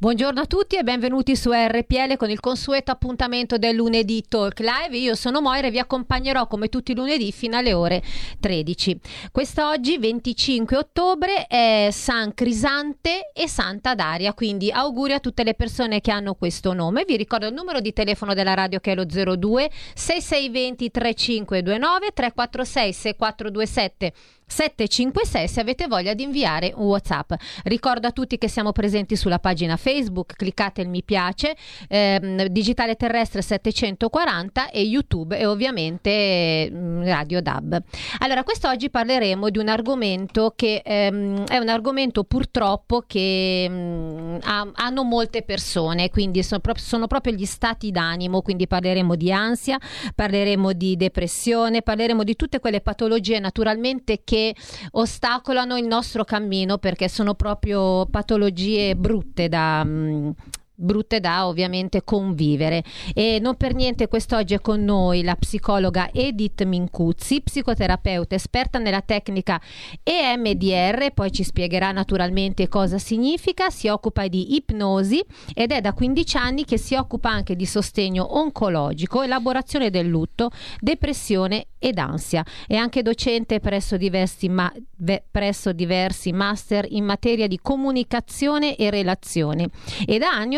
Buongiorno a tutti e benvenuti su RPL con il consueto appuntamento del lunedì Talk Live. Io sono Moira e vi accompagnerò come tutti i lunedì fino alle ore 13. Quest'oggi, 25 ottobre, è San Crisante e Santa Daria, quindi auguri a tutte le persone che hanno questo nome. Vi ricordo il numero di telefono della radio che è lo 02 6620 3529 346 6427 756 se avete voglia di inviare un WhatsApp. Ricordo a tutti che siamo presenti sulla pagina Facebook, cliccate il mi piace, ehm, Digitale Terrestre 740 e YouTube e ovviamente mh, Radio DAB. Allora, quest'oggi parleremo di un argomento che ehm, è un argomento purtroppo che mh, ha, hanno molte persone, quindi sono, pro- sono proprio gli stati d'animo, quindi parleremo di ansia, parleremo di depressione, parleremo di tutte quelle patologie naturalmente che che ostacolano il nostro cammino perché sono proprio patologie brutte da, mm, brutte da ovviamente convivere e non per niente quest'oggi è con noi la psicologa Edith Mincuzzi, psicoterapeuta esperta nella tecnica EMDR, poi ci spiegherà naturalmente cosa significa, si occupa di ipnosi ed è da 15 anni che si occupa anche di sostegno oncologico, elaborazione del lutto, depressione ed ansia. È anche docente presso diversi, ma- presso diversi master in materia di comunicazione e relazione e da anni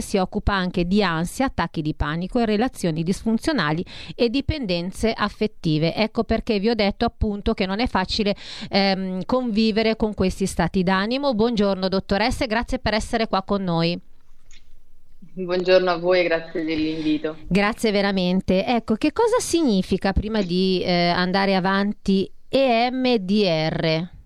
si occupa anche di ansia, attacchi di panico e relazioni disfunzionali e dipendenze affettive. Ecco perché vi ho detto appunto che non è facile ehm, convivere con questi stati d'animo. Buongiorno dottoressa, grazie per essere qua con noi. Buongiorno a voi e grazie dell'invito. Grazie veramente. Ecco, che cosa significa prima di eh, andare avanti EMDR?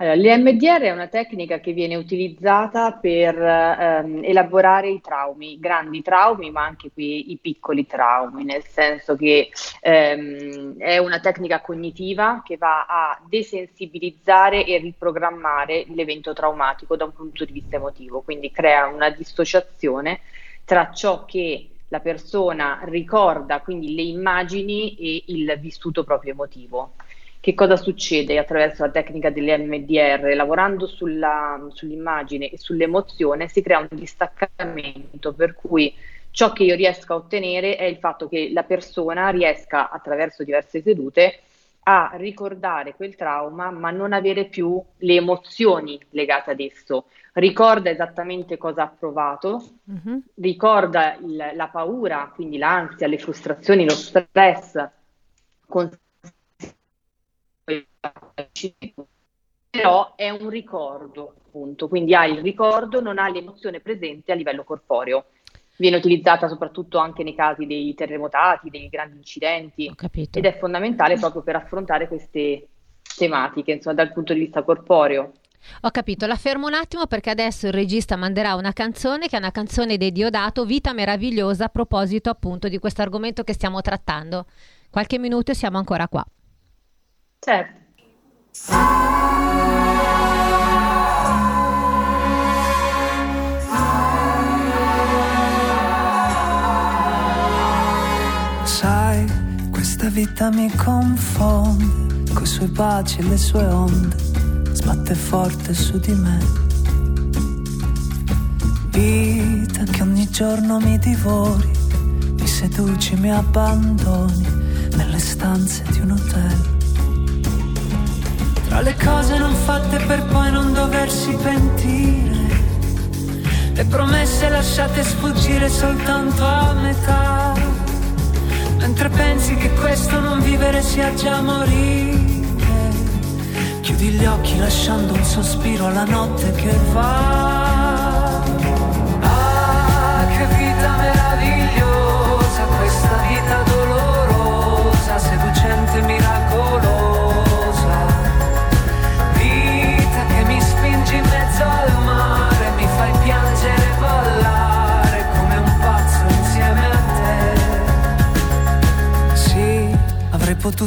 Allora, l'EMDR è una tecnica che viene utilizzata per ehm, elaborare i traumi, grandi traumi, ma anche qui i piccoli traumi, nel senso che ehm, è una tecnica cognitiva che va a desensibilizzare e riprogrammare l'evento traumatico da un punto di vista emotivo, quindi crea una dissociazione tra ciò che la persona ricorda, quindi le immagini e il vissuto proprio emotivo. Che cosa succede attraverso la tecnica dell'MDR? Lavorando sulla, sull'immagine e sull'emozione si crea un distaccamento per cui ciò che io riesco a ottenere è il fatto che la persona riesca attraverso diverse sedute a ricordare quel trauma ma non avere più le emozioni legate ad esso. Ricorda esattamente cosa ha provato, uh-huh. ricorda il, la paura, quindi l'ansia, le frustrazioni, lo stress, con però è un ricordo, appunto, quindi ha il ricordo, non ha l'emozione presente a livello corporeo. Viene utilizzata soprattutto anche nei casi dei terremotati, dei grandi incidenti ed è fondamentale proprio per affrontare queste tematiche, insomma, dal punto di vista corporeo. Ho capito, la fermo un attimo perché adesso il regista manderà una canzone che è una canzone di Diodato, Vita meravigliosa, a proposito appunto di questo argomento che stiamo trattando. Qualche minuto e siamo ancora qua. Certo. Sai, questa vita mi confonde, coi suoi baci e le sue onde, sbatte forte su di me. Vita che ogni giorno mi divori, mi seduci, mi abbandoni nelle stanze di un hotel tra le cose non fatte per poi non doversi pentire. Le promesse lasciate sfuggire soltanto a metà. Mentre pensi che questo non vivere sia già morire. Chiudi gli occhi lasciando un sospiro alla notte che va. Ah, che vita meravigliosa, questa vita dolorosa, seducente miracolosa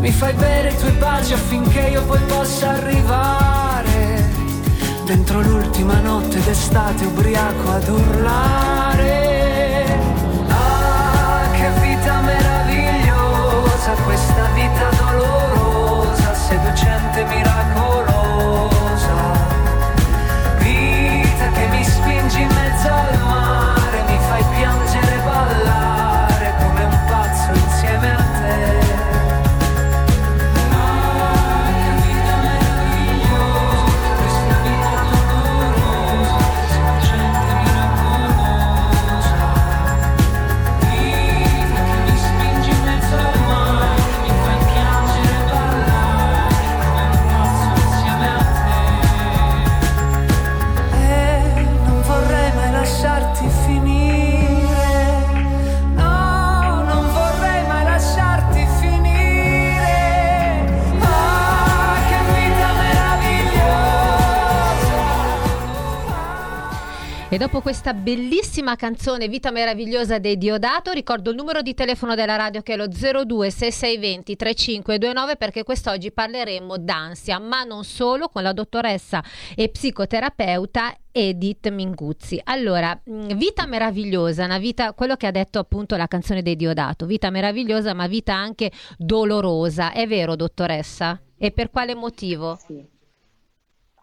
Mi fai bere i tuoi baci affinché io poi possa arrivare dentro l'ultima notte d'estate ubriaco ad urlare. Ah, che vita meravigliosa, questa vita dolorosa, seducente, miracolosa. Vita che mi spingi in mezzo al mare, mi fai piangere E dopo questa bellissima canzone Vita meravigliosa dei Diodato, ricordo il numero di telefono della radio che è lo 026620 3529 perché quest'oggi parleremo d'ansia, ma non solo, con la dottoressa e psicoterapeuta Edith Minguzzi. Allora, mh, vita meravigliosa, una vita, quello che ha detto appunto la canzone dei Diodato, vita meravigliosa, ma vita anche dolorosa. È vero, dottoressa? E per quale motivo? Sì.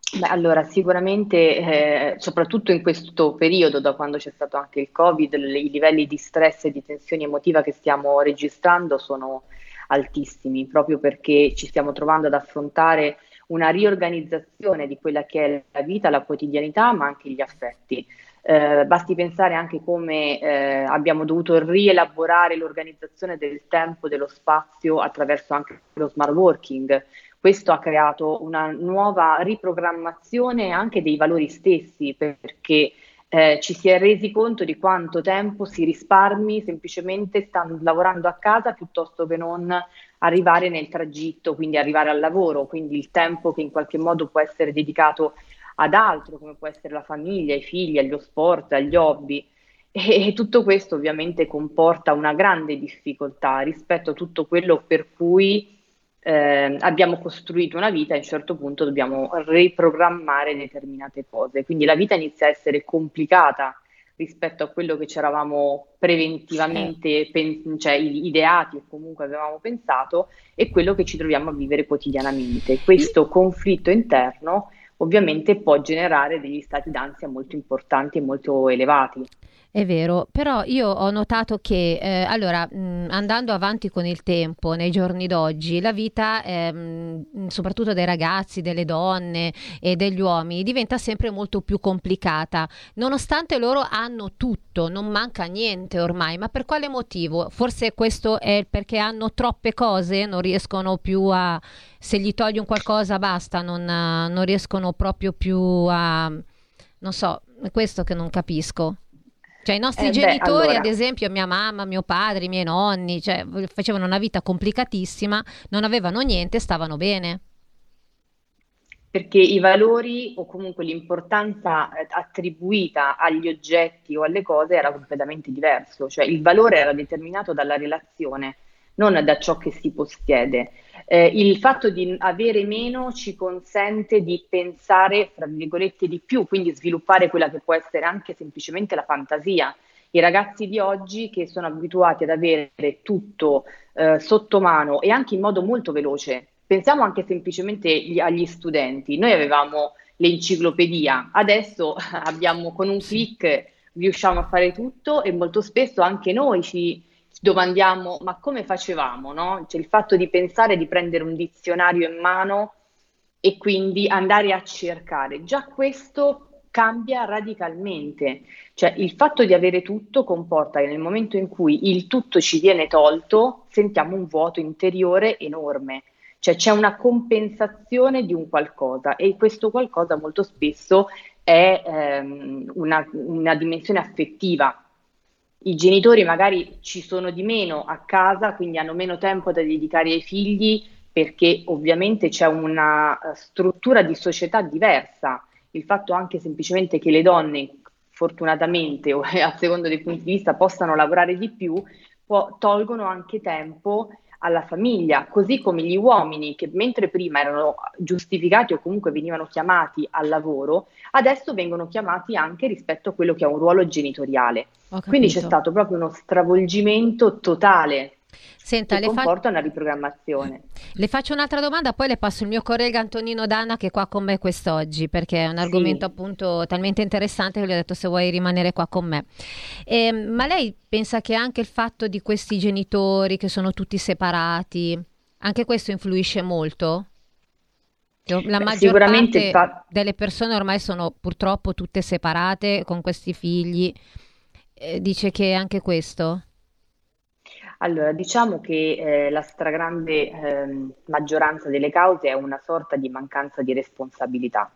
Beh, allora, sicuramente, eh, soprattutto in questo periodo, da quando c'è stato anche il Covid, le- i livelli di stress e di tensione emotiva che stiamo registrando sono altissimi, proprio perché ci stiamo trovando ad affrontare una riorganizzazione di quella che è la vita, la quotidianità, ma anche gli affetti. Eh, basti pensare anche come eh, abbiamo dovuto rielaborare l'organizzazione del tempo, dello spazio attraverso anche lo smart working. Questo ha creato una nuova riprogrammazione anche dei valori stessi, perché eh, ci si è resi conto di quanto tempo si risparmi semplicemente stando lavorando a casa piuttosto che non arrivare nel tragitto, quindi arrivare al lavoro, quindi il tempo che in qualche modo può essere dedicato ad altro, come può essere la famiglia, i figli, agli sport, agli hobby. E, e tutto questo ovviamente comporta una grande difficoltà rispetto a tutto quello per cui eh, abbiamo costruito una vita e a un certo punto dobbiamo riprogrammare determinate cose. Quindi la vita inizia a essere complicata rispetto a quello che ci eravamo preventivamente pen- cioè, ideati o comunque avevamo pensato e quello che ci troviamo a vivere quotidianamente. Questo conflitto interno ovviamente può generare degli stati d'ansia molto importanti e molto elevati. È vero, però io ho notato che, eh, allora, mh, andando avanti con il tempo, nei giorni d'oggi, la vita, ehm, soprattutto dei ragazzi, delle donne e degli uomini, diventa sempre molto più complicata, nonostante loro hanno tutto, non manca niente ormai, ma per quale motivo? Forse questo è perché hanno troppe cose, non riescono più a, se gli togli un qualcosa basta, non, eh, non riescono proprio più a, non so, è questo che non capisco. Cioè i nostri Eh, beh, genitori, allora. ad esempio mia mamma, mio padre, i miei nonni, cioè, facevano una vita complicatissima, non avevano niente, stavano bene. perché i valori o comunque l'importanza eh, attribuita agli oggetti o alle cose era completamente diverso, cioè il valore era determinato dalla relazione, non da ciò che si possiede. Eh, il fatto di avere meno ci consente di pensare, fra virgolette, di più, quindi sviluppare quella che può essere anche semplicemente la fantasia. I ragazzi di oggi che sono abituati ad avere tutto eh, sotto mano e anche in modo molto veloce. Pensiamo anche semplicemente gli- agli studenti. Noi avevamo l'enciclopedia, adesso abbiamo con un clic riusciamo a fare tutto e molto spesso anche noi ci domandiamo ma come facevamo, no? Cioè il fatto di pensare di prendere un dizionario in mano e quindi andare a cercare. Già questo cambia radicalmente, cioè il fatto di avere tutto comporta che nel momento in cui il tutto ci viene tolto, sentiamo un vuoto interiore enorme, cioè c'è una compensazione di un qualcosa e questo qualcosa molto spesso è ehm, una, una dimensione affettiva i genitori magari ci sono di meno a casa, quindi hanno meno tempo da dedicare ai figli perché ovviamente c'è una eh, struttura di società diversa. Il fatto anche semplicemente che le donne, fortunatamente o a seconda dei punti di vista, possano lavorare di più, può, tolgono anche tempo alla famiglia, così come gli uomini che mentre prima erano giustificati o comunque venivano chiamati al lavoro, adesso vengono chiamati anche rispetto a quello che è un ruolo genitoriale. Quindi c'è stato proprio uno stravolgimento totale Senta, che comporta fa... una riprogrammazione. Le faccio un'altra domanda, poi le passo il mio collega Antonino Danna che è qua con me quest'oggi, perché è un argomento sì. appunto talmente interessante che gli ho detto se vuoi rimanere qua con me. Eh, ma lei pensa che anche il fatto di questi genitori che sono tutti separati, anche questo influisce molto? La maggior parte fa... delle persone ormai sono purtroppo tutte separate con questi figli. Eh, dice che anche questo? Allora, diciamo che eh, la stragrande eh, maggioranza delle cause è una sorta di mancanza di responsabilità.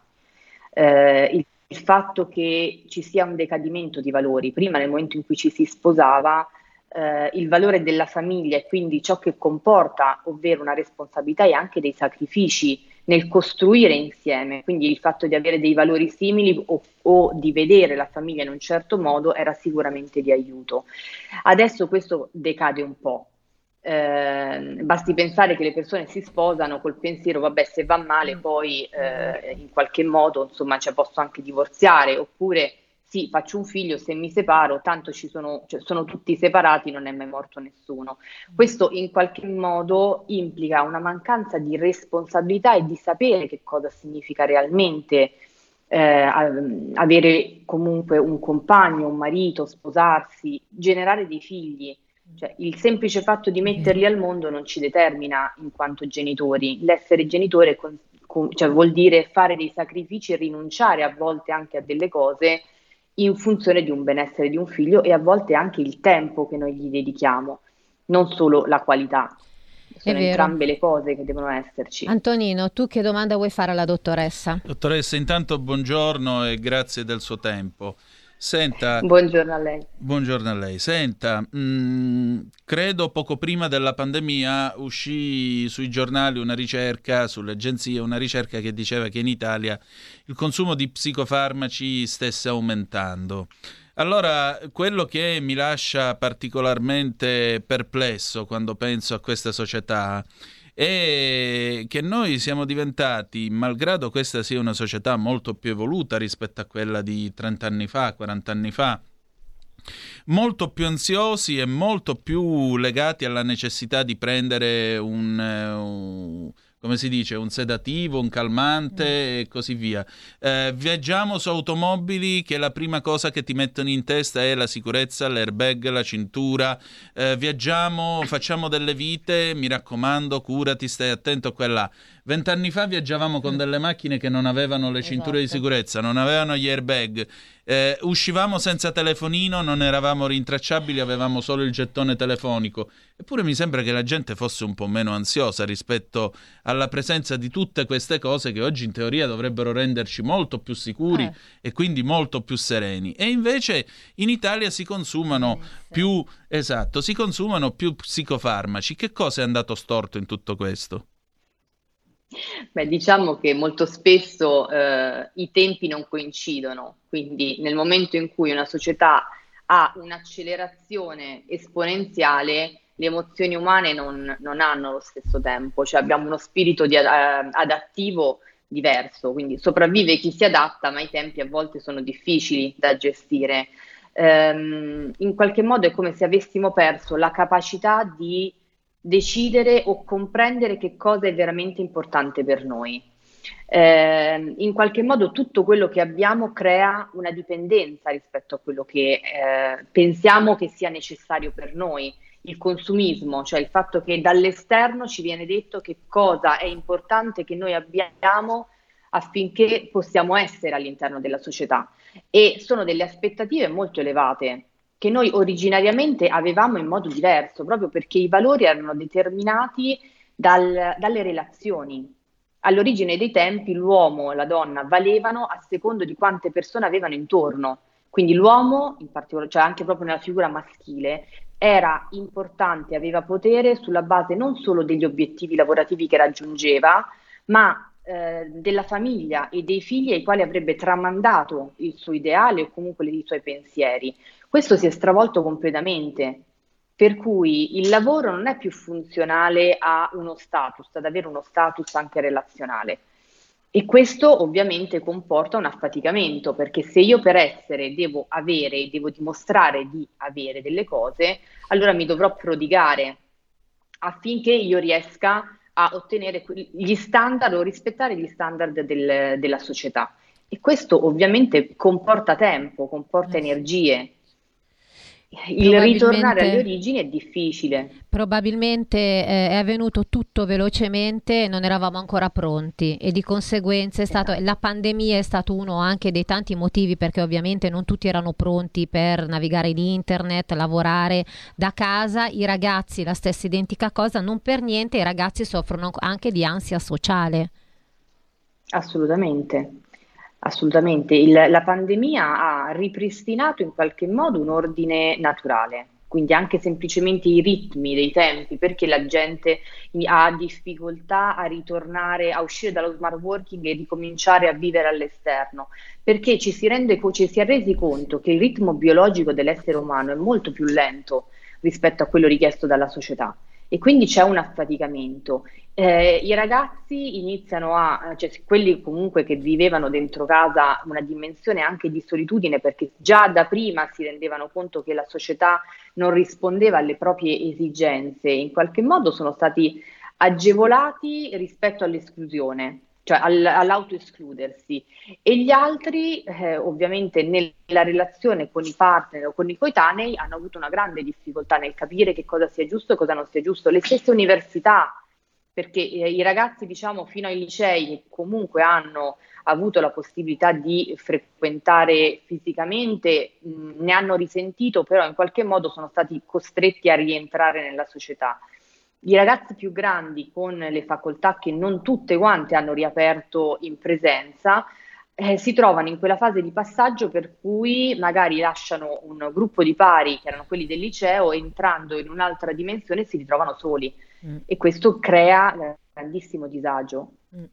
Eh, il, il, fatto che ci sia un decadimento di valori, prima nel momento in cui ci si sposava, eh, il valore della famiglia e quindi ciò che comporta, ovvero una responsabilità e anche dei sacrifici nel costruire insieme, quindi il fatto di avere dei valori simili o, o, di vedere la famiglia in un certo modo era sicuramente di aiuto. Adesso questo decade un po'. Eh, basti pensare che le persone si sposano col pensiero, vabbè, se va male poi eh, in qualche modo, insomma, cioè, posso anche divorziare, oppure sì, faccio un figlio, se mi separo, tanto ci sono, cioè, sono tutti separati, non è mai morto nessuno. Questo in qualche modo implica una mancanza di responsabilità e di sapere che cosa significa realmente eh, avere comunque un compagno, un marito, sposarsi, generare dei figli. Cioè, il semplice fatto di metterli al mondo non ci determina in quanto genitori. L'essere genitore con, con, cioè, vuol dire fare dei sacrifici e rinunciare a volte anche a delle cose in funzione di un benessere di un figlio e a volte anche il tempo che noi gli dedichiamo, non solo la qualità. Sono entrambe le cose che devono esserci. Antonino, tu che domanda vuoi fare alla dottoressa? Dottoressa, intanto buongiorno e grazie del suo tempo. Senta, buongiorno a lei. Buongiorno a lei. Senta, mh, mm, credo poco prima della pandemia uscì sui giornali una ricerca, sulle agenzie, una ricerca che diceva che in Italia il consumo di psicofarmaci stesse aumentando. Allora, quello che mi lascia particolarmente perplesso quando penso a questa società e che noi siamo diventati, malgrado questa sia una società molto più evoluta rispetto a quella di 30 anni fa, 40 anni fa, molto più ansiosi e molto più legati alla necessità di prendere un, un come si dice, un sedativo, un calmante mm. e così via. Eh, viaggiamo su automobili che la prima cosa che ti mettono in testa è la sicurezza, l'airbag, la cintura. Eh, viaggiamo, facciamo delle vite, mi raccomando, curati, stai attento a quella. Vent'anni fa viaggiavamo con delle macchine che non avevano le cinture esatto. di sicurezza, non avevano gli airbag. Eh, uscivamo senza telefonino, non eravamo rintracciabili, avevamo solo il gettone telefonico. Eppure mi sembra che la gente fosse un po' meno ansiosa rispetto alla presenza di tutte queste cose che oggi in teoria dovrebbero renderci molto più sicuri eh. e quindi molto più sereni. E invece in Italia si consumano eh, sì. più, esatto, si consumano più psicofarmaci. Che cosa è andato storto in tutto questo? Beh, diciamo che molto spesso eh, i tempi non coincidono, quindi nel momento in cui una società ha un'accelerazione esponenziale, le emozioni umane non, non hanno lo stesso tempo, cioè abbiamo uno spirito di, uh, adattivo diverso, quindi sopravvive chi si adatta, ma i tempi a volte sono difficili da gestire. Um, in qualche modo è come se avessimo perso la capacità di decidere o comprendere che cosa è veramente importante per noi. Eh, in qualche modo tutto quello che abbiamo crea una dipendenza rispetto a quello che eh, pensiamo che sia necessario per noi. Il consumismo, cioè il fatto che dall'esterno ci viene detto che cosa è importante che noi abbiamo affinché possiamo essere all'interno della società e sono delle aspettative molto elevate che noi originariamente avevamo in modo diverso, proprio perché i valori erano determinati dal, dalle relazioni. All'origine dei tempi l'uomo e la donna valevano a secondo di quante persone avevano intorno. Quindi l'uomo, in particolare, cioè anche proprio nella figura maschile, era importante, aveva potere sulla base non solo degli obiettivi lavorativi che raggiungeva, ma eh, della famiglia e dei figli ai quali avrebbe tramandato il suo ideale o comunque i suoi pensieri. Questo si è stravolto completamente, per cui il lavoro non è più funzionale a uno status, ad avere uno status anche relazionale. E questo ovviamente comporta un affaticamento, perché se io per essere devo avere, devo dimostrare di avere delle cose, allora mi dovrò prodigare affinché io riesca a ottenere gli standard o rispettare gli standard del, della società. E questo ovviamente comporta tempo, comporta eh energie, il ritornare alle origini è difficile. Probabilmente eh, è avvenuto tutto velocemente, non eravamo ancora pronti e di conseguenza è stato, esatto. la pandemia è stato uno anche dei tanti motivi perché ovviamente non tutti erano pronti per navigare in internet, lavorare da casa. I ragazzi la stessa identica cosa, non per niente i ragazzi soffrono anche di ansia sociale. Assolutamente. Assolutamente, Il, la pandemia ha ripristinato in qualche modo un ordine naturale, quindi anche semplicemente i ritmi dei tempi, perché la gente ha difficoltà a ritornare, a uscire dallo smart working e ricominciare a vivere all'esterno, perché ci si, rende, ci si è resi conto che il ritmo biologico dell'essere umano è molto più lento rispetto a quello richiesto dalla società e quindi c'è un affaticamento. Eh, I ragazzi iniziano a, cioè quelli comunque che vivevano dentro casa una dimensione anche di solitudine perché già da prima si rendevano conto che la società non rispondeva alle proprie esigenze, in qualche modo sono stati agevolati rispetto all'esclusione cioè all'autoescludersi e gli altri eh, ovviamente nella relazione con i partner o con i coetanei hanno avuto una grande difficoltà nel capire che cosa sia giusto e cosa non sia giusto. Le stesse università, perché eh, i ragazzi diciamo fino ai licei comunque hanno avuto la possibilità di frequentare fisicamente, mh, ne hanno risentito, però in qualche modo sono stati costretti a rientrare nella società i ragazzi più grandi con le facoltà che non tutte quante hanno riaperto in presenza eh, si trovano in quella fase di passaggio per cui magari lasciano un gruppo di pari che erano quelli del liceo entrando in un'altra dimensione si ritrovano soli mm. e questo crea grandissimo disagio. Mm.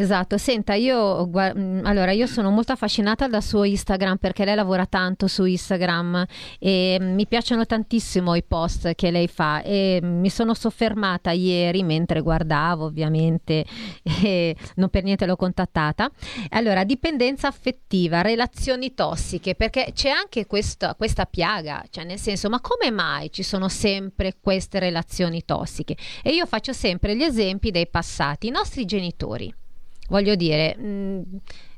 Esatto, senta, io, mm, allora, io sono molto affascinata dal suo Instagram perché lei lavora tanto su Instagram e mi piacciono tantissimo i post che lei fa e mi sono soffermata ieri mentre guardavo ovviamente e non per niente l'ho contattata. Allora, dipendenza affettiva, relazioni tossiche, perché c'è anche questa, questa piaga, cioè nel senso, ma come mai ci sono sempre queste relazioni tossiche? E io faccio sempre gli esempi dei passati, i nostri genitori voglio dire, mh, mm,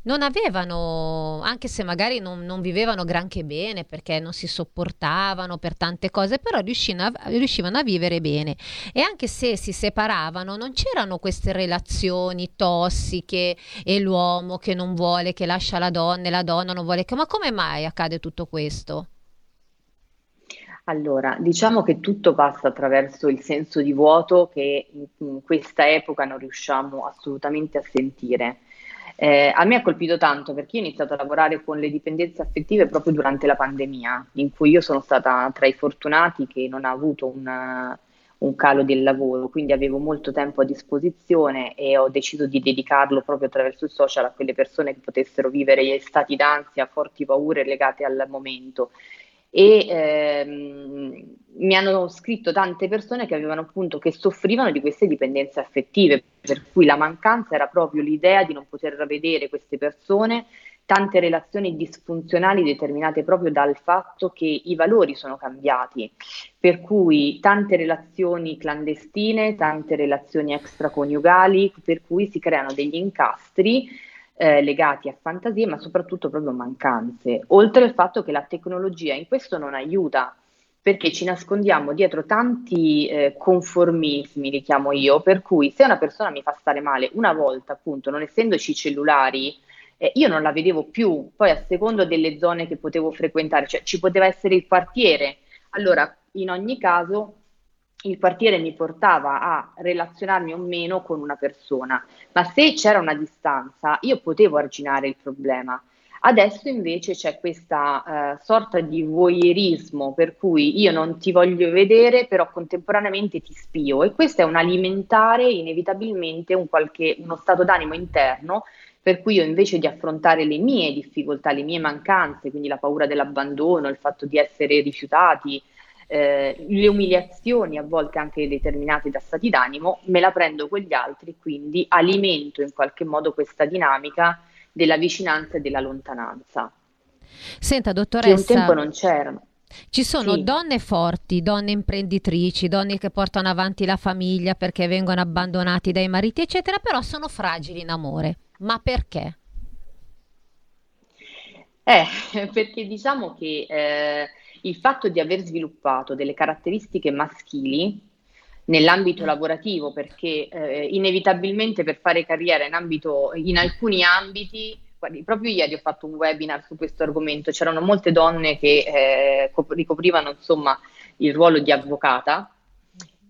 non avevano, anche se magari non, non, vivevano granché bene perché non si sopportavano per tante cose, però riuscivano a, riuscivano a vivere bene. E anche se si separavano, non c'erano queste relazioni tossiche e l'uomo che non vuole, che lascia la donna e la donna non vuole che... Ma come mai accade tutto questo? Allora, diciamo che tutto passa attraverso il senso di vuoto che in, in questa epoca non riusciamo assolutamente a sentire. Eh, a me ha colpito tanto perché io ho iniziato a lavorare con le dipendenze affettive proprio durante la pandemia, in cui io sono stata tra i fortunati che non ha avuto una, un calo del lavoro, quindi avevo molto tempo a disposizione e ho deciso di dedicarlo proprio attraverso il social a quelle persone che potessero vivere stati d'ansia, forti paure legate al momento e ehm, mi hanno scritto tante persone che avevano appunto che soffrivano di queste dipendenze affettive, per cui la mancanza era proprio l'idea di non poter vedere queste persone, tante relazioni disfunzionali determinate proprio dal fatto che i valori sono cambiati, per cui tante relazioni clandestine, tante relazioni extraconiugali, per cui si creano degli incastri eh, legati a fantasie, ma soprattutto proprio mancanze, oltre al fatto che la tecnologia in questo non aiuta, perché ci nascondiamo dietro tanti eh, conformismi, li chiamo io, per cui se una persona mi fa stare male una volta, appunto, non essendoci cellulari, eh, io non la vedevo più, poi a secondo delle zone che potevo frequentare, cioè ci poteva essere il quartiere, allora in ogni caso il quartiere mi portava a relazionarmi o meno con una persona, ma se c'era una distanza io potevo arginare il problema. Adesso invece c'è questa uh, sorta di voyeurismo per cui io non ti voglio vedere, però contemporaneamente ti spio e questo è un alimentare inevitabilmente un qualche, uno stato d'animo interno per cui io invece di affrontare le mie difficoltà, le mie mancanze, quindi la paura dell'abbandono, il fatto di essere rifiutati, eh, le umiliazioni a volte anche determinate da stati d'animo, me la prendo con gli altri, quindi alimento in qualche modo questa dinamica della vicinanza e della lontananza. Senta, dottoressa. Che un tempo non c'erano. Ci sono sì. donne forti, donne imprenditrici, donne che portano avanti la famiglia perché vengono abbandonati dai mariti, eccetera, però sono fragili in amore. Ma perché? Eh, perché diciamo che eh, il fatto di aver sviluppato delle caratteristiche maschili nell'ambito lavorativo, perché eh, inevitabilmente per fare carriera in, ambito, in alcuni ambiti, guardi, proprio ieri ho fatto un webinar su questo argomento, c'erano molte donne che eh, ricoprivano insomma il ruolo di avvocata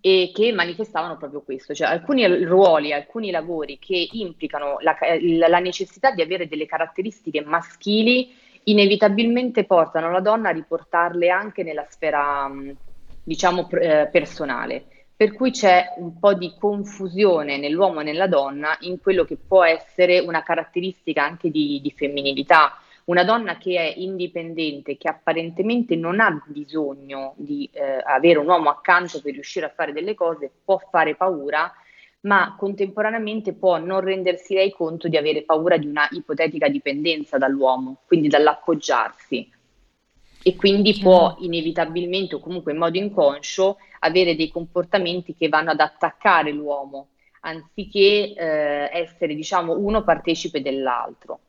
e che manifestavano proprio questo, cioè alcuni ruoli, alcuni lavori che implicano la, la necessità di avere delle caratteristiche maschili inevitabilmente portano la donna a riportarle anche nella sfera diciamo eh, personale per cui c'è un po' di confusione nell'uomo e nella donna in quello che può essere una caratteristica anche di, di femminilità. Una donna che è indipendente, che apparentemente non ha bisogno di eh, avere un uomo accanto per riuscire a fare delle cose, può fare paura, ma contemporaneamente può non rendersi lei conto di avere paura di una ipotetica dipendenza dall'uomo, quindi dall'appoggiarsi e quindi può inevitabilmente o comunque in modo inconscio avere dei comportamenti che vanno ad attaccare l'uomo anziché eh, essere diciamo uno partecipe dell'altro.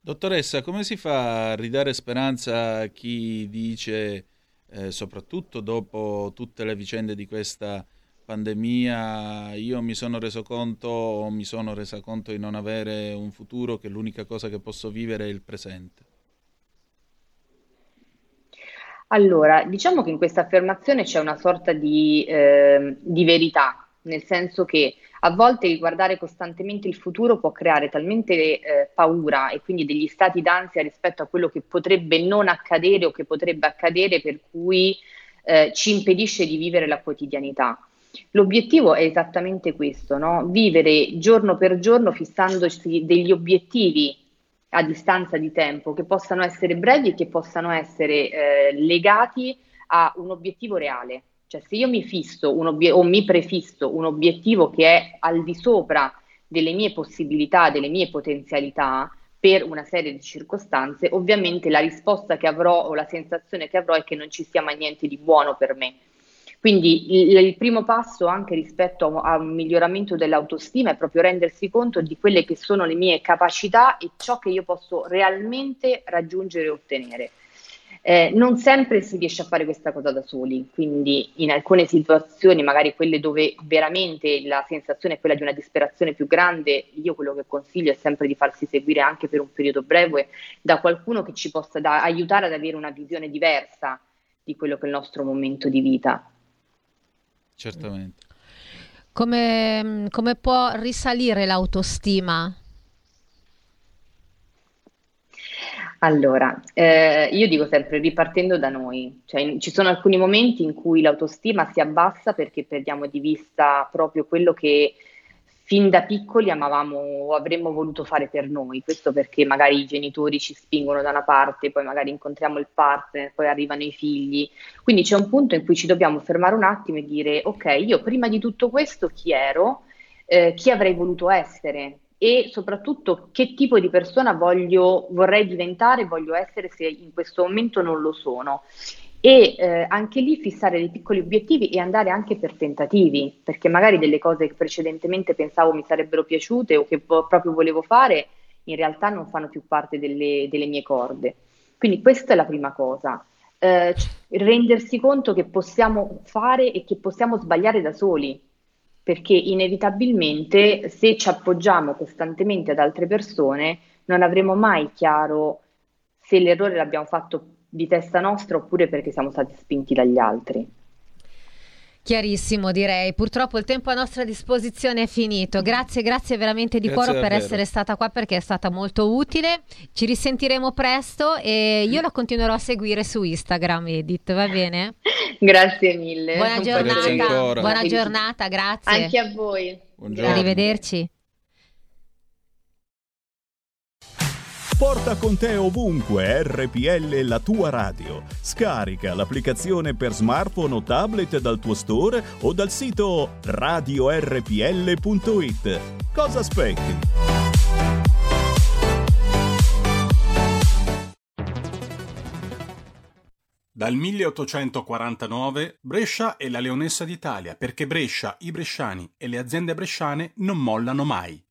Dottoressa, come si fa a ridare speranza a chi dice, eh, soprattutto dopo tutte le vicende di questa pandemia, io mi sono reso conto o mi sono resa conto di non avere un futuro, che l'unica cosa che posso vivere è il presente? Allora, diciamo che in questa affermazione c'è una sorta di, eh, di verità, nel senso che a volte guardare costantemente il futuro può creare talmente eh, paura e quindi degli stati d'ansia rispetto a quello che potrebbe non accadere o che potrebbe accadere, per cui eh, ci impedisce di vivere la quotidianità. L'obiettivo è esattamente questo, no? vivere giorno per giorno fissandosi degli obiettivi a distanza di tempo, che possano essere brevi e che possano essere eh, legati a un obiettivo reale. Cioè se io mi fisso obiet- o mi prefisso un obiettivo che è al di sopra delle mie possibilità, delle mie potenzialità, per una serie di circostanze, ovviamente la risposta che avrò o la sensazione che avrò è che non ci sia mai niente di buono per me. Quindi il, il, primo passo anche rispetto a, un miglioramento dell'autostima è proprio rendersi conto di quelle che sono le mie capacità e ciò che io posso realmente raggiungere e ottenere. Eh, non sempre si riesce a fare questa cosa da soli, quindi in alcune situazioni, magari quelle dove veramente la sensazione è quella di una disperazione più grande, io quello che consiglio è sempre di farsi seguire anche per un periodo breve da qualcuno che ci possa da- aiutare ad avere una visione diversa di quello che è il nostro momento di vita. Certamente. Come, come può risalire l'autostima? Allora, eh, io dico sempre ripartendo da noi, cioè, ci sono alcuni momenti in cui l'autostima si abbassa perché perdiamo di vista proprio quello che fin da piccoli amavamo o avremmo voluto fare per noi, questo perché magari i genitori ci spingono da una parte, poi magari incontriamo il partner, poi arrivano i figli, quindi c'è un punto in cui ci dobbiamo fermare un attimo e dire ok, io prima di tutto questo chi ero, eh, chi avrei voluto essere? E soprattutto che tipo di persona voglio, vorrei diventare, voglio essere se in questo momento non lo sono e eh, anche lì fissare dei piccoli obiettivi e andare anche per tentativi, perché magari delle cose che precedentemente pensavo mi sarebbero piaciute o che proprio volevo fare, in realtà non fanno più parte delle, delle mie corde. Quindi questa è la prima cosa, eh, rendersi conto che possiamo fare e che possiamo sbagliare da soli, perché inevitabilmente se ci appoggiamo costantemente ad altre persone non avremo mai chiaro se l'errore l'abbiamo fatto di testa nostra oppure perché siamo stati spinti dagli altri. Chiarissimo direi, purtroppo il tempo a nostra disposizione è finito, grazie, grazie veramente di Grazie cuore per davvero. essere stata qua perché è stata molto utile, ci risentiremo presto e io la continuerò a seguire su Instagram Edith, va bene? Grazie mille. Buona giornata, Grazie buona giornata, grazie, Anche a voi. Buongiorno. arrivederci. Porta con te ovunque RPL la tua radio. Scarica l'applicazione per smartphone o tablet dal tuo store o dal sito radiorpl.it. Cosa aspetti? Dal 1849 Brescia è la leonessa d'Italia perché Brescia, i bresciani e le aziende bresciane non mollano mai.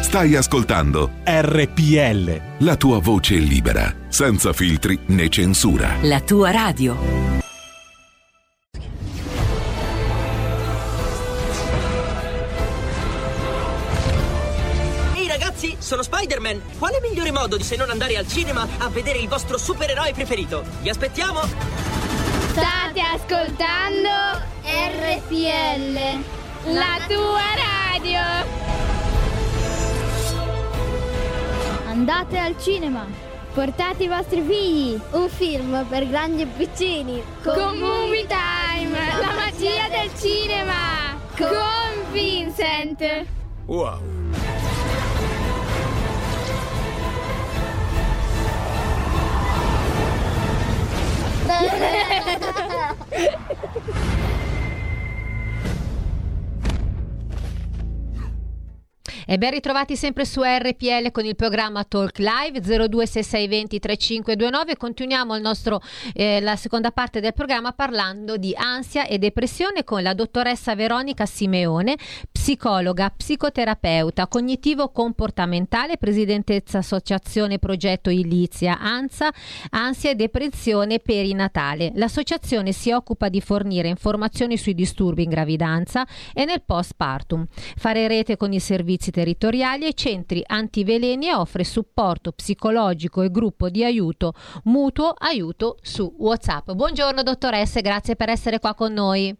Stai ascoltando RPL. la tua voce libera, senza filtri né censura. La tua radio. Ehi ragazzi, sono Spider-Man! Quale migliore modo di se non andare al cinema a vedere il vostro supereroe preferito? Vi aspettiamo! State ascoltando RPL, la tua radio. Andate al cinema. Portate i vostri figli. Un film per grandi e piccini. Con Movie Time, la magia del cinema. Con Vincent. Wow! E ben ritrovati sempre su RPL con il programma Talk Live 026620 3529. Continuiamo nostro, eh, la seconda parte del programma parlando di ansia e depressione con la dottoressa Veronica Simeone, psicologa, psicoterapeuta, cognitivo-comportamentale, presidentessa Associazione Progetto Ilizia ANSA, ansia e depressione perinatale. L'associazione si occupa di fornire informazioni sui disturbi in gravidanza e nel postpartum, fare rete con i servizi territoriali e centri antiveleni e offre supporto psicologico e gruppo di aiuto mutuo aiuto su WhatsApp. Buongiorno dottoresse, grazie per essere qua con noi.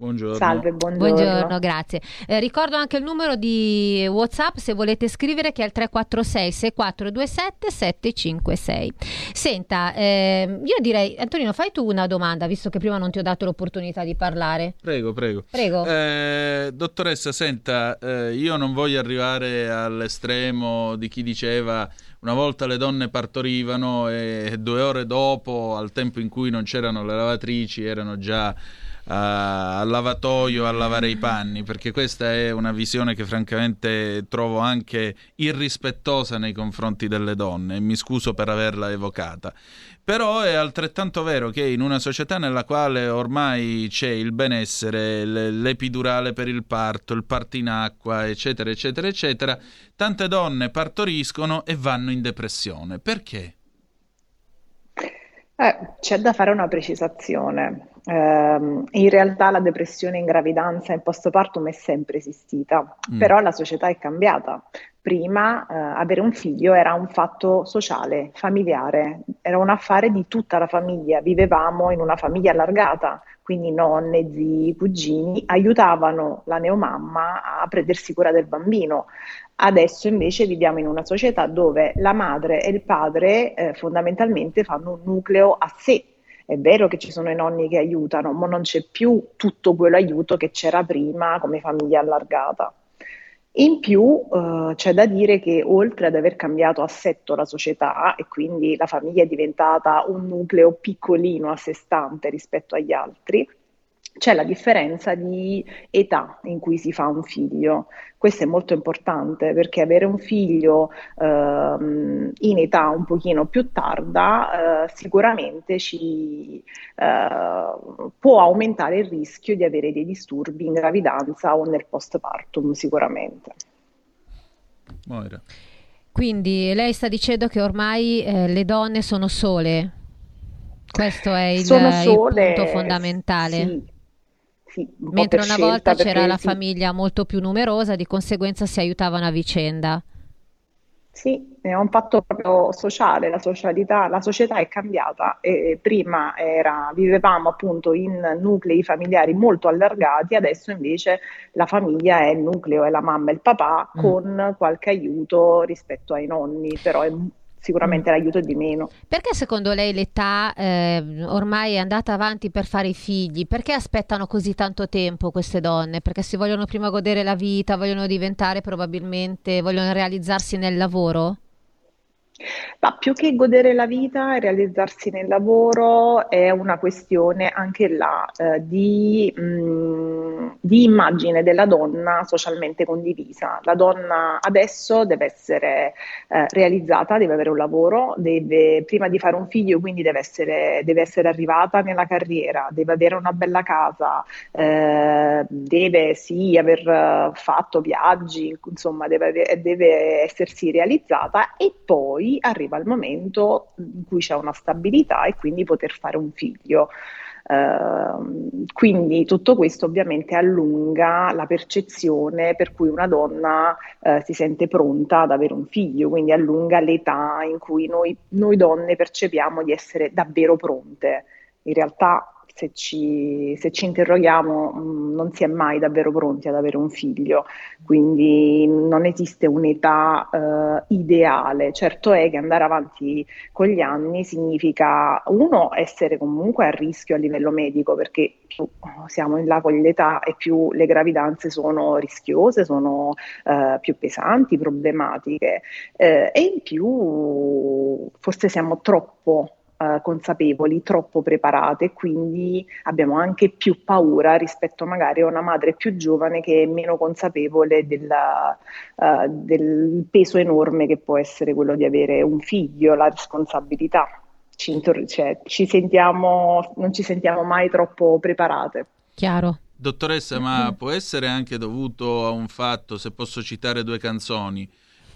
Buongiorno. Salve, buongiorno. Buongiorno, grazie. Eh, ricordo anche il numero di WhatsApp se volete scrivere che è il 346 6427 756. Senta, ehm, io direi Antonino, fai tu una domanda visto che prima non ti ho dato l'opportunità di parlare. Prego, prego. Prego. Eh, dottoressa, senta, eh, io non voglio arrivare all'estremo di chi diceva una volta le donne partorivano e due ore dopo, al tempo in cui non c'erano le lavatrici, erano già a- al lavatoio a lavare i panni, perché questa è una visione che francamente trovo anche irrispettosa nei confronti delle donne e mi scuso per averla evocata. Però è altrettanto vero che in una società nella quale ormai c'è il benessere, l'epidurale per il parto, il parto in acqua, eccetera, eccetera, eccetera, tante donne partoriscono e vanno in depressione. Perché? Eh, c'è da fare una precisazione. Ehm, in realtà la depressione in gravidanza e in postpartum è sempre esistita, Mm. però la società è cambiata. Prima eh, avere un figlio era un fatto sociale, familiare, era un affare di tutta la famiglia. Vivevamo in una famiglia allargata, quindi nonne, zii, cugini aiutavano la neomamma a prendersi cura del bambino. Adesso invece viviamo in una società dove la madre e il padre eh, fondamentalmente fanno un nucleo a sé. È vero che ci sono i nonni che aiutano, ma non c'è più tutto quell'aiuto che c'era prima come famiglia allargata. In più eh, c'è da dire che oltre ad aver cambiato assetto la società e quindi la famiglia è diventata un nucleo piccolino a sé stante rispetto agli altri, c'è la differenza di età in cui si fa un figlio. Questo è molto importante perché avere un figlio ehm, in età un pochino più tarda eh, sicuramente ci eh, può aumentare il rischio di avere dei disturbi in gravidanza o nel postpartum sicuramente. Moira. Quindi lei sta dicendo che ormai eh, le donne sono sole. Questo è il, sole, il punto fondamentale. Sì sì, un Mentre una volta c'era la sì. famiglia molto più numerosa, di conseguenza si aiutavano a vicenda. Sì, è un fatto proprio sociale, la socialità, la società è cambiata e prima era, vivevamo appunto in nuclei familiari molto allargati, adesso invece la famiglia è il nucleo, è la mamma e il papà mm. con qualche aiuto rispetto ai nonni, però è sicuramente l'aiuto è di meno. Perché secondo lei l'età eh, ormai è andata avanti per fare i figli? Perché aspettano così tanto tempo queste donne? Perché si vogliono prima godere la vita, vogliono diventare probabilmente, vogliono realizzarsi nel lavoro? Ma più che godere la vita e realizzarsi nel lavoro è una questione anche là eh, di, mh, mm, di, immagine della donna socialmente condivisa. La donna adesso deve essere eh, realizzata, deve avere un lavoro, deve, prima di fare un figlio quindi deve essere, deve essere arrivata nella carriera, deve avere una bella casa, eh, deve sì aver fatto viaggi, insomma deve, deve essersi realizzata e poi arriva il momento in cui c'è una stabilità e quindi poter fare un figlio. Uh, quindi tutto questo ovviamente allunga la percezione per cui una donna uh, si sente pronta ad avere un figlio, quindi allunga l'età in cui noi, noi donne percepiamo di essere davvero pronte. In realtà se ci, se ci interroghiamo mm, non si è mai davvero pronti ad avere un figlio, quindi non esiste un'età uh, ideale. Certo è che andare avanti con gli anni significa, uno, essere comunque a rischio a livello medico, perché più siamo in là con l'età e più le gravidanze sono rischiose, sono uh, più pesanti, problematiche, uh, e in più forse siamo troppo eh, consapevoli, troppo preparate quindi abbiamo anche più paura rispetto magari a una madre più giovane che è meno consapevole della, uh, del peso enorme che può essere quello di avere un figlio, la responsabilità. Ci, intor- cioè, ci sentiamo, non ci sentiamo mai troppo preparate. Chiaro. Dottoressa, ma può essere anche dovuto a un fatto, se posso citare due canzoni,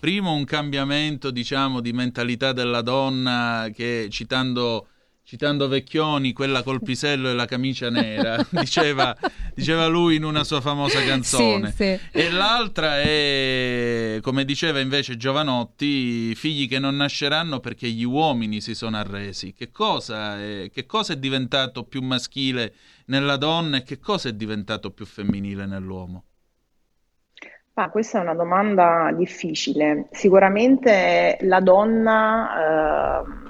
primo un cambiamento diciamo di mentalità della donna che citando citando Vecchioni, quella col pisello e la camicia nera, diceva, diceva, lui in una sua famosa canzone. Sì, sì. E l'altra è, come diceva invece Giovanotti, figli che non nasceranno perché gli uomini si sono arresi. Che cosa è, che cosa è diventato più maschile nella donna e che cosa è diventato più femminile nell'uomo? Ah, questa è una domanda difficile. Sicuramente la donna eh,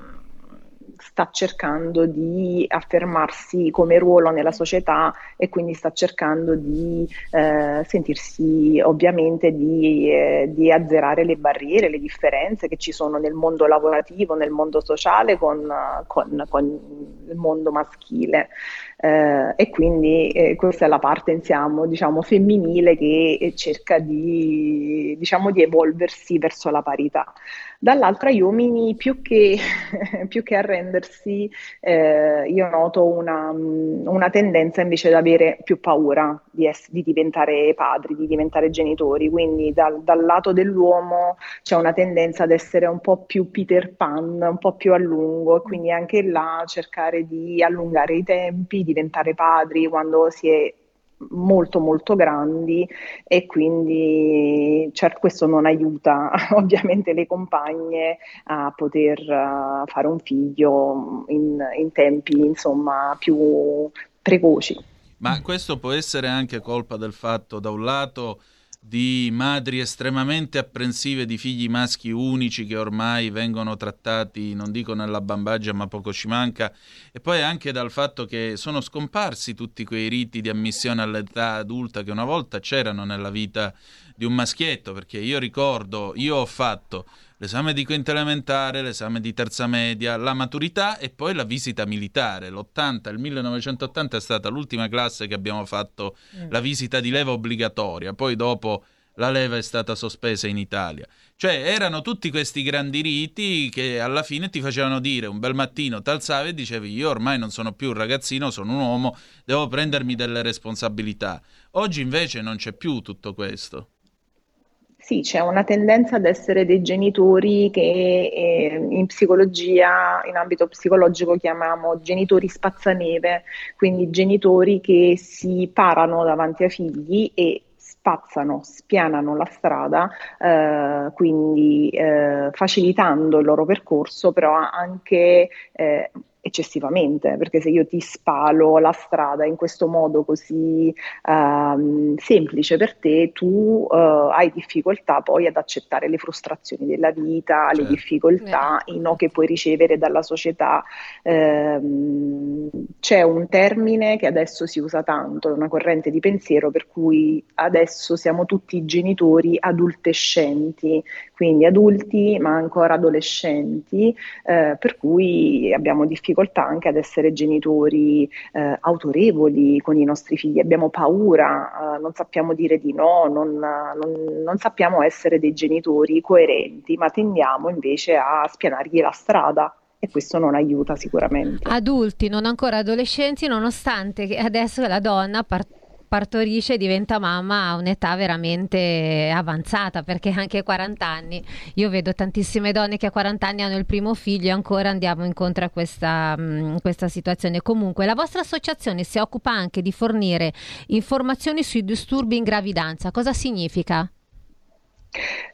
sta cercando di affermarsi come ruolo nella società e quindi sta cercando di eh, sentirsi ovviamente di, eh, di, azzerare le barriere, le differenze che ci sono nel mondo lavorativo, nel mondo sociale con, con, con il mondo maschile. Eh, e quindi eh, questa è la parte diciamo, diciamo, femminile che cerca di, diciamo, di evolversi verso la parità dall'altra gli uomini più che, più che arrendersi, eh, io noto una, una, tendenza invece ad avere più paura di, ess- di, diventare padri, di diventare genitori, quindi dal, dal, lato dell'uomo c'è una tendenza ad essere un po' più Peter Pan, un po' più a lungo e quindi anche là cercare di allungare i tempi, diventare padri quando si è molto molto grandi e quindi certo questo non aiuta ovviamente le compagne a poter uh, fare un figlio in, in tempi insomma più precoci. Ma questo può essere anche colpa del fatto da un lato di madri estremamente apprensive di figli maschi unici che ormai vengono trattati, non dico nella bambagia, ma poco ci manca, e poi anche dal fatto che sono scomparsi tutti quei riti di ammissione all'età adulta che una volta c'erano nella vita di un maschietto, perché io ricordo, io ho fatto l'esame di quinta elementare, l'esame di terza media, la maturità e poi la visita militare. L'80, il 1980 è stata l'ultima classe che abbiamo fatto mm. la visita di leva obbligatoria, poi dopo la leva è stata sospesa in Italia. Cioè erano tutti questi grandi riti che alla fine ti facevano dire un bel mattino t'alzavi e dicevi io ormai non sono più un ragazzino, sono un uomo, devo prendermi delle responsabilità. Oggi invece non c'è più tutto questo. Sì, c'è una tendenza ad essere dei genitori che eh, in psicologia, in ambito psicologico chiamiamo genitori spazzaneve, quindi genitori che si parano davanti ai figli e spazzano, spianano la strada, eh, quindi eh, facilitando il loro percorso, però anche eh, eccessivamente, perché se io ti spalo la strada in questo modo così uh, semplice per te, tu uh, hai difficoltà poi ad accettare le frustrazioni della vita, certo. le difficoltà eh. no, che puoi ricevere dalla società. Uh, c'è un termine che adesso si usa tanto, una corrente di pensiero per cui adesso siamo tutti genitori adultescenti, quindi adulti ma ancora adolescenti, eh, per cui abbiamo difficoltà anche ad essere genitori eh, autorevoli con i nostri figli, abbiamo paura, eh, non sappiamo dire di no, non, non, non sappiamo essere dei genitori coerenti, ma tendiamo invece a spianargli la strada e questo non aiuta sicuramente. Adulti, non ancora adolescenti, nonostante adesso la donna part- partorisce e diventa mamma a un'età veramente avanzata, perché anche a 40 anni, io vedo tantissime donne che a 40 anni hanno il primo figlio e ancora andiamo incontro a questa, mh, mm, questa situazione. Comunque, la vostra associazione si occupa anche di fornire informazioni sui disturbi in gravidanza. Cosa significa?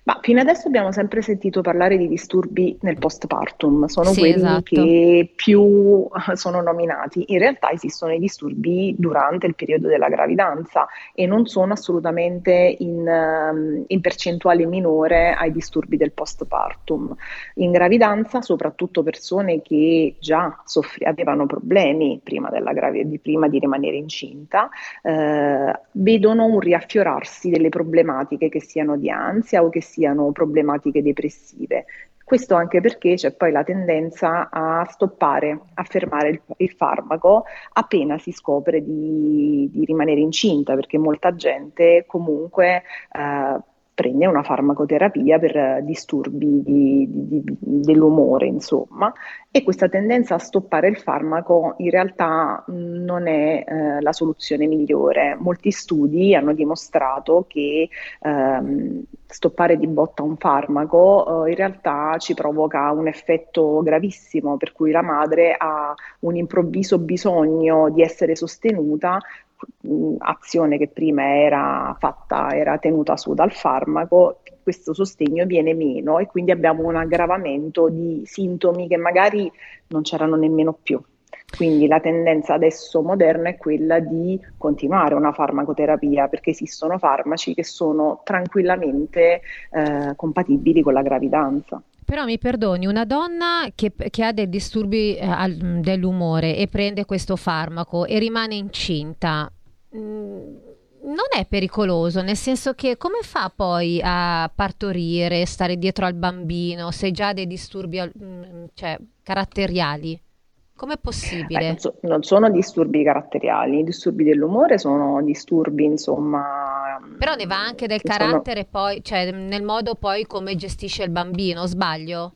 Ma fino adesso abbiamo sempre sentito parlare di disturbi nel postpartum, sono sì, quelli esatto. che più sono nominati. In realtà esistono i disturbi durante il periodo della gravidanza e non sono assolutamente in, ehm, in percentuale minore ai disturbi del postpartum. In gravidanza, soprattutto persone che già soffri- avevano problemi prima, gravi- di, prima di rimanere incinta, eh, vedono un riaffiorarsi delle problematiche che siano di ansia ansia o che siano problematiche depressive. Questo anche perché c'è poi la tendenza a stoppare, a fermare il, il farmaco appena si scopre di, di, rimanere incinta, perché molta gente comunque eh, prende una farmacoterapia per disturbi di, di, di, dell'umore, insomma, e questa tendenza a stoppare il farmaco in realtà non è eh, la soluzione migliore. Molti studi hanno dimostrato che ehm, stoppare di botta un farmaco eh, in realtà ci provoca un effetto gravissimo, per cui la madre ha un improvviso bisogno di essere sostenuta azione che prima era fatta, era tenuta su dal farmaco, questo sostegno viene meno e quindi abbiamo un aggravamento di sintomi che magari non c'erano nemmeno più. Quindi la tendenza adesso moderna è quella di continuare una farmacoterapia perché esistono farmaci che sono tranquillamente eh, compatibili con la gravidanza. Però mi perdoni, una donna che, che ha dei disturbi eh, dell'umore e prende questo farmaco e rimane incinta, mh, mm, non è pericoloso, nel senso che come fa poi a partorire, stare dietro al bambino se già ha dei disturbi mh, mm, cioè, caratteriali? Com'è possibile? Eh, non, so, non, sono disturbi caratteriali, i disturbi dell'umore sono disturbi, insomma. Però ne va anche del carattere, sono... poi, cioè nel modo poi come gestisce il bambino, sbaglio?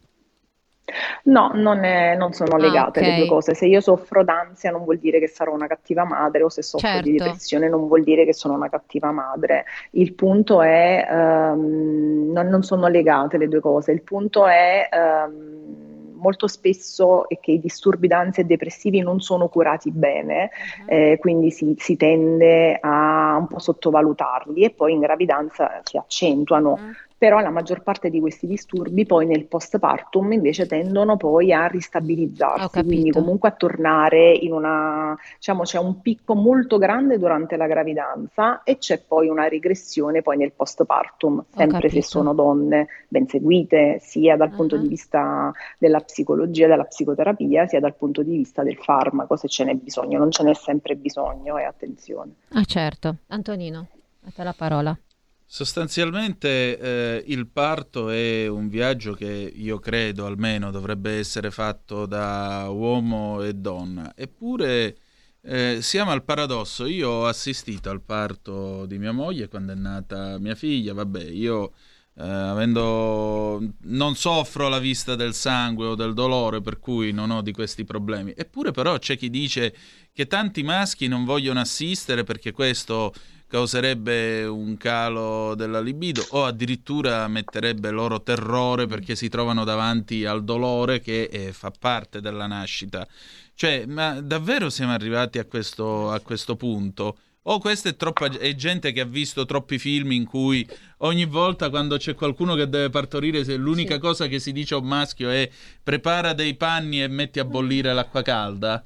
No, non, è, non sono legate ah, okay. le due cose. Se io soffro d'ansia non vuol dire che sarò una cattiva madre o se soffro certo. di depressione non vuol dire che sono una cattiva madre. Il punto è, um, non, non, sono legate le due cose, il punto è... Um, molto spesso è che i disturbi d'ansia e depressivi non sono curati bene, uh-huh. eh, quindi si, si, tende a un po' sottovalutarli e poi in gravidanza si accentuano. Però la maggior parte di questi disturbi poi nel postpartum invece tendono poi a ristabilizzarsi, quindi comunque a tornare in una, diciamo c'è un picco molto grande durante la gravidanza e c'è poi una regressione poi nel postpartum, sempre se sono donne ben seguite, sia dal uh-huh. punto di vista della psicologia, della psicoterapia, sia dal punto di vista del farmaco, se ce n'è bisogno, non ce n'è sempre bisogno e attenzione. Ah certo, Antonino, a te la parola. Sostanzialmente eh, il parto è un viaggio che io credo almeno dovrebbe essere fatto da uomo e donna, eppure eh, siamo al paradosso. Io ho assistito al parto di mia moglie quando è nata mia figlia, vabbè, io eh, avendo non soffro la vista del sangue o del dolore, per cui non ho di questi problemi. Eppure però c'è chi dice che tanti maschi non vogliono assistere perché questo causerebbe un calo della libido o addirittura metterebbe loro terrore perché si trovano davanti al dolore che eh, fa parte della nascita. Cioè, ma davvero siamo arrivati a questo, a questo punto? O questa è, troppa, è gente che ha visto troppi film in cui ogni volta quando c'è qualcuno che deve partorire, l'unica sì. cosa che si dice a un maschio è prepara dei panni e metti a bollire l'acqua calda?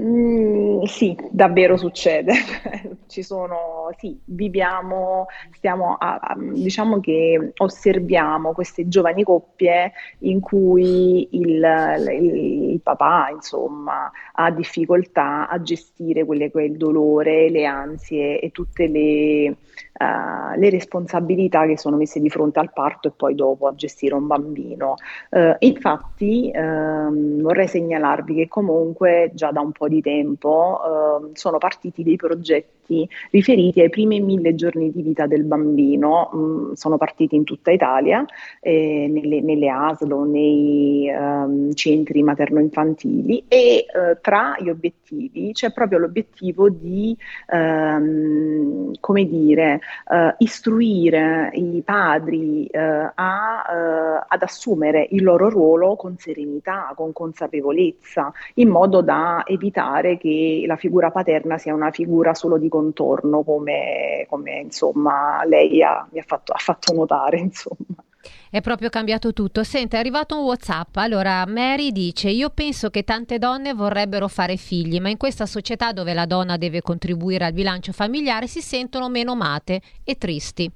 Mm, sì, davvero succede. Ci sono, sì, viviamo, stiamo a, a, diciamo che osserviamo queste giovani coppie in cui il, il, il papà, insomma, ha difficoltà a gestire quelle, quel dolore, le ansie e tutte le uh, le responsabilità che sono messe di fronte al parto e poi dopo a gestire un bambino. Uh, infatti uh, vorrei segnalarvi che comunque già da un po' di tempo ehm, sono partiti dei progetti riferiti ai primi mille giorni di vita del bambino, mh, sono partiti in tutta Italia, eh, nelle, nelle, ASLO, nei um, centri materno-infantili e uh, tra gli obiettivi c'è proprio l'obiettivo di, um, come dire, uh, istruire i padri uh, a, ad assumere il loro ruolo con serenità, con consapevolezza, in modo da evitare che la figura paterna sia una figura solo di contorno, come, come insomma lei ha, mi ha fatto, ha fatto notare. Insomma. È proprio cambiato tutto. Senta, è arrivato un WhatsApp. Allora, Mary dice: Io penso che tante donne vorrebbero fare figli, ma in questa società dove la donna deve contribuire al bilancio familiare si sentono meno amate e tristi.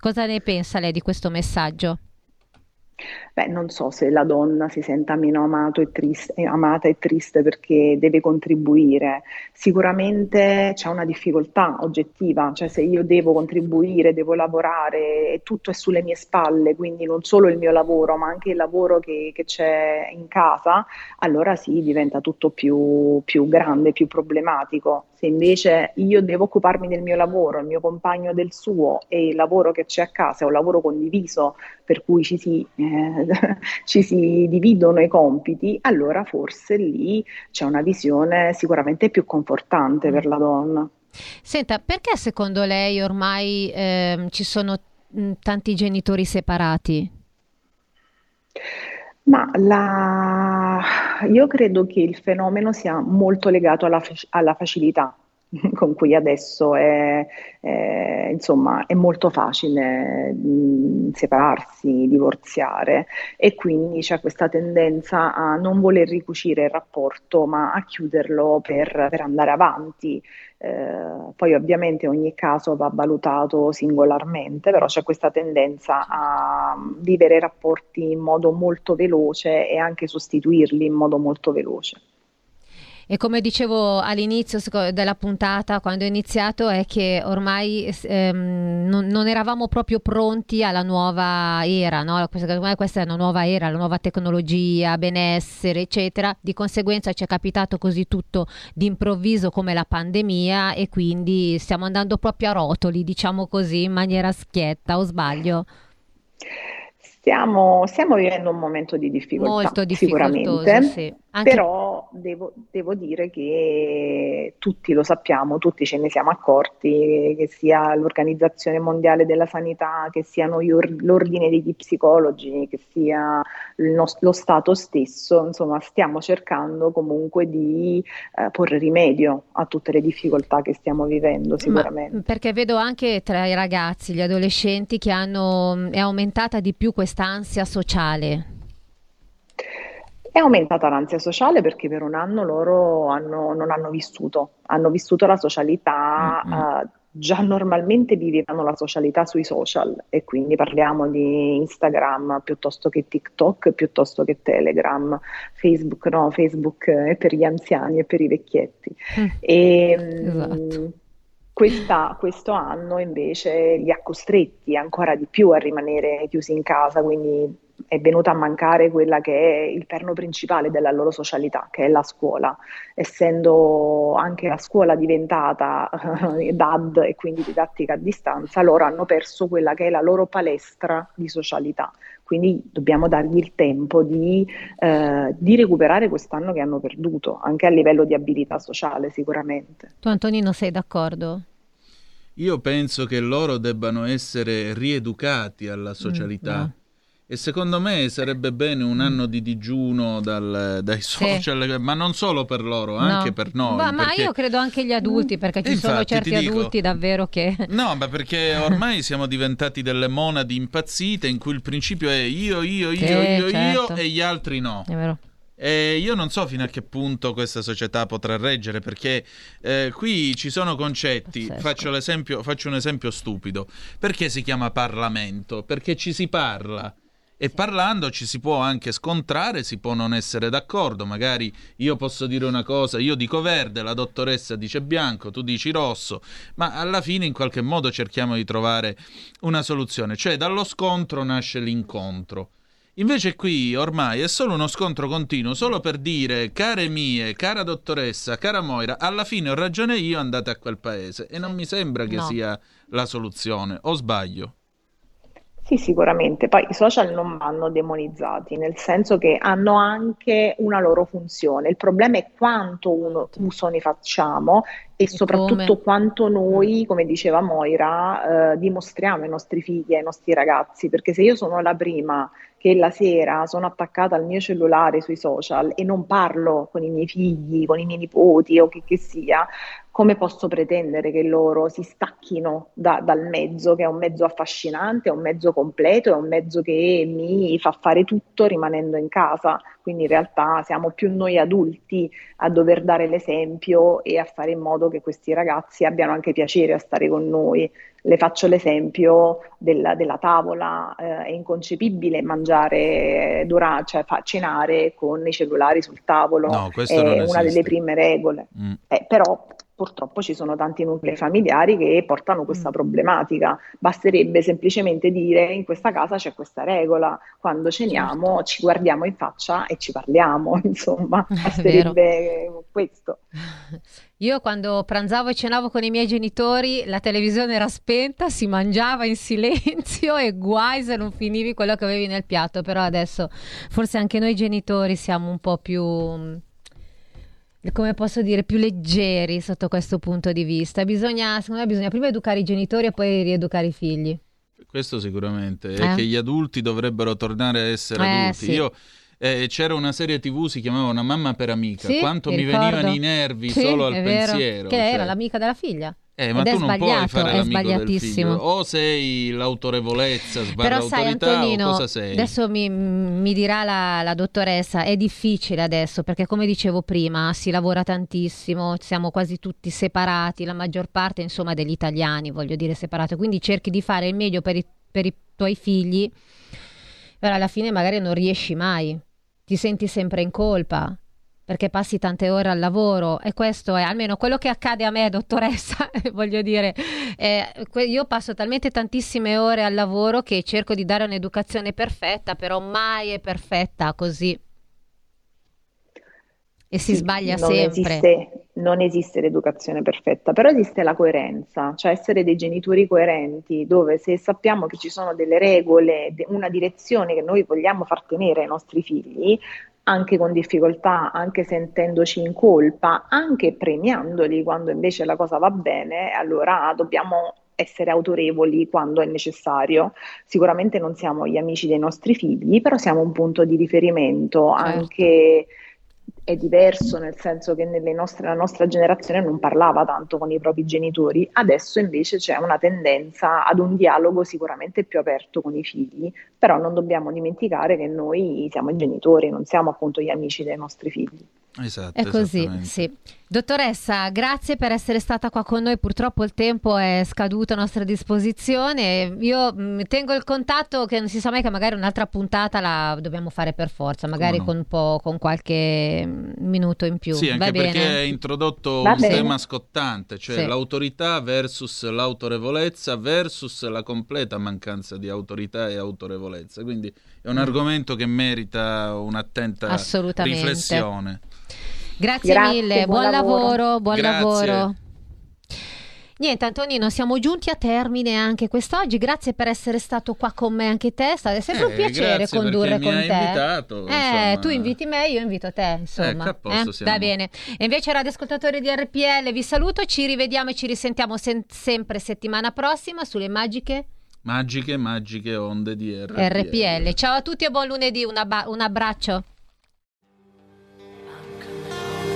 Cosa ne pensa lei di questo messaggio? Beh, non so se la donna si senta meno amato e triste, eh, amata e triste perché deve contribuire. Sicuramente c'è una difficoltà oggettiva, cioè se io devo contribuire, devo lavorare e tutto è sulle mie spalle, quindi non solo il mio lavoro, ma anche il lavoro che, che c'è in casa, allora sì, diventa tutto più, più grande, più problematico. Se invece io devo occuparmi del mio lavoro, il mio compagno del suo e il lavoro che c'è a casa è un lavoro condiviso, per cui ci si eh, ci si dividono i compiti, allora forse lì c'è una visione sicuramente più confortante per la donna. Senta, perché secondo lei ormai eh, ci sono tanti genitori separati? Ma la... io credo che il fenomeno sia molto legato alla, alla facilità con cui adesso è, è, insomma, è molto facile mh, separarsi, divorziare e quindi c'è questa tendenza a non voler ricucire il rapporto ma a chiuderlo per, per andare avanti. Eh, poi ovviamente ogni caso va valutato singolarmente, però c'è questa tendenza a vivere i rapporti in modo molto veloce e anche sostituirli in modo molto veloce. E come dicevo all'inizio della puntata, quando ho iniziato, è che ormai ehm, non, non, eravamo proprio pronti alla nuova era, no? questa, questa è una nuova era, la nuova tecnologia, benessere, eccetera. Di conseguenza ci è capitato così tutto d'improvviso come la pandemia e quindi stiamo andando proprio a rotoli, diciamo così, in maniera schietta, o sbaglio? Stiamo, stiamo, vivendo un momento di difficoltà, Molto sicuramente, sì. Anche... però devo, devo, dire che tutti lo sappiamo, tutti ce ne siamo accorti, che sia l'Organizzazione Mondiale della Sanità, che siano l'Ordine degli Psicologi, che sia nostro, lo Stato stesso, insomma stiamo cercando comunque di eh, porre rimedio a tutte le difficoltà che stiamo vivendo sicuramente. Ma perché vedo anche tra i ragazzi, gli adolescenti che hanno, è aumentata di più questa ansia sociale? È aumentata l'ansia sociale perché per un anno loro hanno, non hanno vissuto, hanno vissuto la socialità, mm-hmm. uh, già normalmente vivevano la socialità sui social e quindi parliamo di Instagram piuttosto che TikTok, piuttosto che Telegram, Facebook no, Facebook è per gli anziani e per i vecchietti. Mm. E, ehm, esatto Questa, questo anno invece li ha costretti ancora di più a rimanere chiusi in casa, quindi è venuta a mancare quella che è il perno principale della loro socialità, che è la scuola. Essendo anche la scuola diventata eh, DAD e quindi didattica a distanza, loro hanno perso quella che è la loro palestra di socialità. Quindi dobbiamo dargli il tempo di, eh, di recuperare quest'anno che hanno perduto, anche a livello di abilità sociale sicuramente. Tu Antonino sei d'accordo? Io penso che loro debbano essere rieducati alla socialità. Mm, no e secondo me sarebbe bene un anno di digiuno dal, dai social, sì. ma non solo per loro, anche no. per noi. Ma, ma io credo anche gli adulti, perché ci Infatti, sono certi adulti davvero che... No, ma perché ormai siamo diventati delle monadi impazzite in cui il principio è io, io, io, sì, io, certo. io e gli altri no. È vero. E io non so fino a che punto questa società potrà reggere, perché eh, qui ci sono concetti. Faccio, faccio un esempio stupido. Perché si chiama Parlamento? Perché ci si parla e parlando ci si può anche scontrare, si può non essere d'accordo, magari io posso dire una cosa, io dico verde, la dottoressa dice bianco, tu dici rosso, ma alla fine in qualche modo cerchiamo di trovare una soluzione, cioè dallo scontro nasce l'incontro. Invece qui ormai è solo uno scontro continuo, solo per dire care mie, cara dottoressa, cara Moira, alla fine ho ragione io, andate a quel paese e non mi sembra che no. sia la soluzione, o sbaglio? Sì, sicuramente. Poi i social non vanno demonizzati, nel senso che hanno anche una loro funzione. Il problema è quanto uno, uso ne facciamo e, e soprattutto come? quanto noi, come diceva Moira, eh, dimostriamo ai nostri figli, ai nostri ragazzi. Perché se io sono la prima che la sera sono attaccata al mio cellulare sui social e non parlo con i miei figli, con i miei nipoti o che, che sia, come posso pretendere che loro si stacchino da, dal mezzo, che è un mezzo affascinante, è un mezzo completo, è un mezzo che mi fa fare tutto rimanendo in casa. Quindi in realtà siamo più noi adulti a dover dare l'esempio e a fare in modo che questi ragazzi abbiano anche piacere a stare con noi. Le faccio l'esempio della, della tavola, eh, è inconcepibile mangiare, durante, cioè fa, cenare con i cellulari sul tavolo, no, è una delle prime regole. Mm. Eh, però purtroppo ci sono tanti nuclei familiari che portano questa mm. problematica. Basterebbe semplicemente dire in questa casa c'è questa regola, quando ceniamo certo. ci guardiamo in faccia e ci parliamo, insomma, basterebbe questo. Io quando pranzavo e cenavo con i miei genitori, la televisione era spenta, si mangiava in silenzio e guai se non finivi quello che avevi nel piatto, però adesso forse anche noi genitori siamo un po' più come posso dire, più leggeri sotto questo punto di vista. Bisogna, secondo me, bisogna prima educare i genitori e poi rieducare i figli. Questo sicuramente, eh? è che gli adulti dovrebbero tornare a essere eh, adulti. Sì. Io eh, c'era una serie tv, si chiamava Una mamma per amica. Sì, Quanto mi, mi venivano i nervi sì, solo al pensiero. Che cioè... era l'amica della figlia. Eh, ma Ed tu non puoi fare è sbagliatissimo. O sei l'autorevolezza, sbarra Però sai, Antonino, cosa sei? Adesso mi, mi dirà la, la, dottoressa, è difficile adesso perché come dicevo prima si lavora tantissimo, siamo quasi tutti separati, la maggior parte insomma degli italiani voglio dire separati, quindi cerchi di fare il meglio per i, per i tuoi figli, però alla fine magari non riesci mai, ti senti sempre in colpa perché passi tante ore al lavoro e questo è almeno quello che accade a me, dottoressa, voglio dire, eh, io passo talmente tantissime ore al lavoro che cerco di dare un'educazione perfetta, però mai è perfetta così. E si sì, sbaglia non sempre. Esiste, non esiste l'educazione perfetta, però esiste la coerenza, cioè essere dei genitori coerenti, dove se sappiamo che ci sono delle regole, una direzione che noi vogliamo far tenere ai nostri figli, anche con difficoltà, anche sentendoci in colpa, anche premiandoli quando invece la cosa va bene, allora dobbiamo essere autorevoli quando è necessario. Sicuramente non siamo gli amici dei nostri figli, però siamo un punto di riferimento certo. anche è diverso, nel senso che nostre, la nostra generazione non parlava tanto con i propri genitori, adesso invece c'è una tendenza ad un dialogo sicuramente più aperto con i figli, però non dobbiamo dimenticare che noi siamo i genitori, non siamo appunto gli amici dei nostri figli. Esatto, è così, sì. Dottoressa, grazie per essere stata qua con noi. Purtroppo il tempo è scaduto a nostra disposizione. Io mh, mm, tengo il contatto che non si sa mai che magari un'altra puntata la dobbiamo fare per forza, magari no? con, un po', con qualche mm, minuto in più. Sì, anche Va perché bene? hai introdotto Va un bene. tema scottante, cioè sì. l'autorità versus l'autorevolezza versus la completa mancanza di autorità e autorevolezza. Quindi è un mm. argomento che merita un'attenta riflessione. Grazie, Grazie mille, buon, buon lavoro. lavoro, buon Grazie. lavoro. Niente Antonino, siamo giunti a termine anche quest'oggi. Grazie per essere stato qua con me anche te. È sempre eh, un piacere condurre con te. Invitato, eh, tu inviti me, io invito te. Insomma, ecco, eh, siamo... va bene. E invece, radioascoltatori di RPL, vi saluto. Ci rivediamo e ci risentiamo sen- sempre settimana prossima sulle magiche. Magiche, magiche onde di RPL. RPL. Ciao a tutti e buon lunedì. Un, abba- un abbraccio.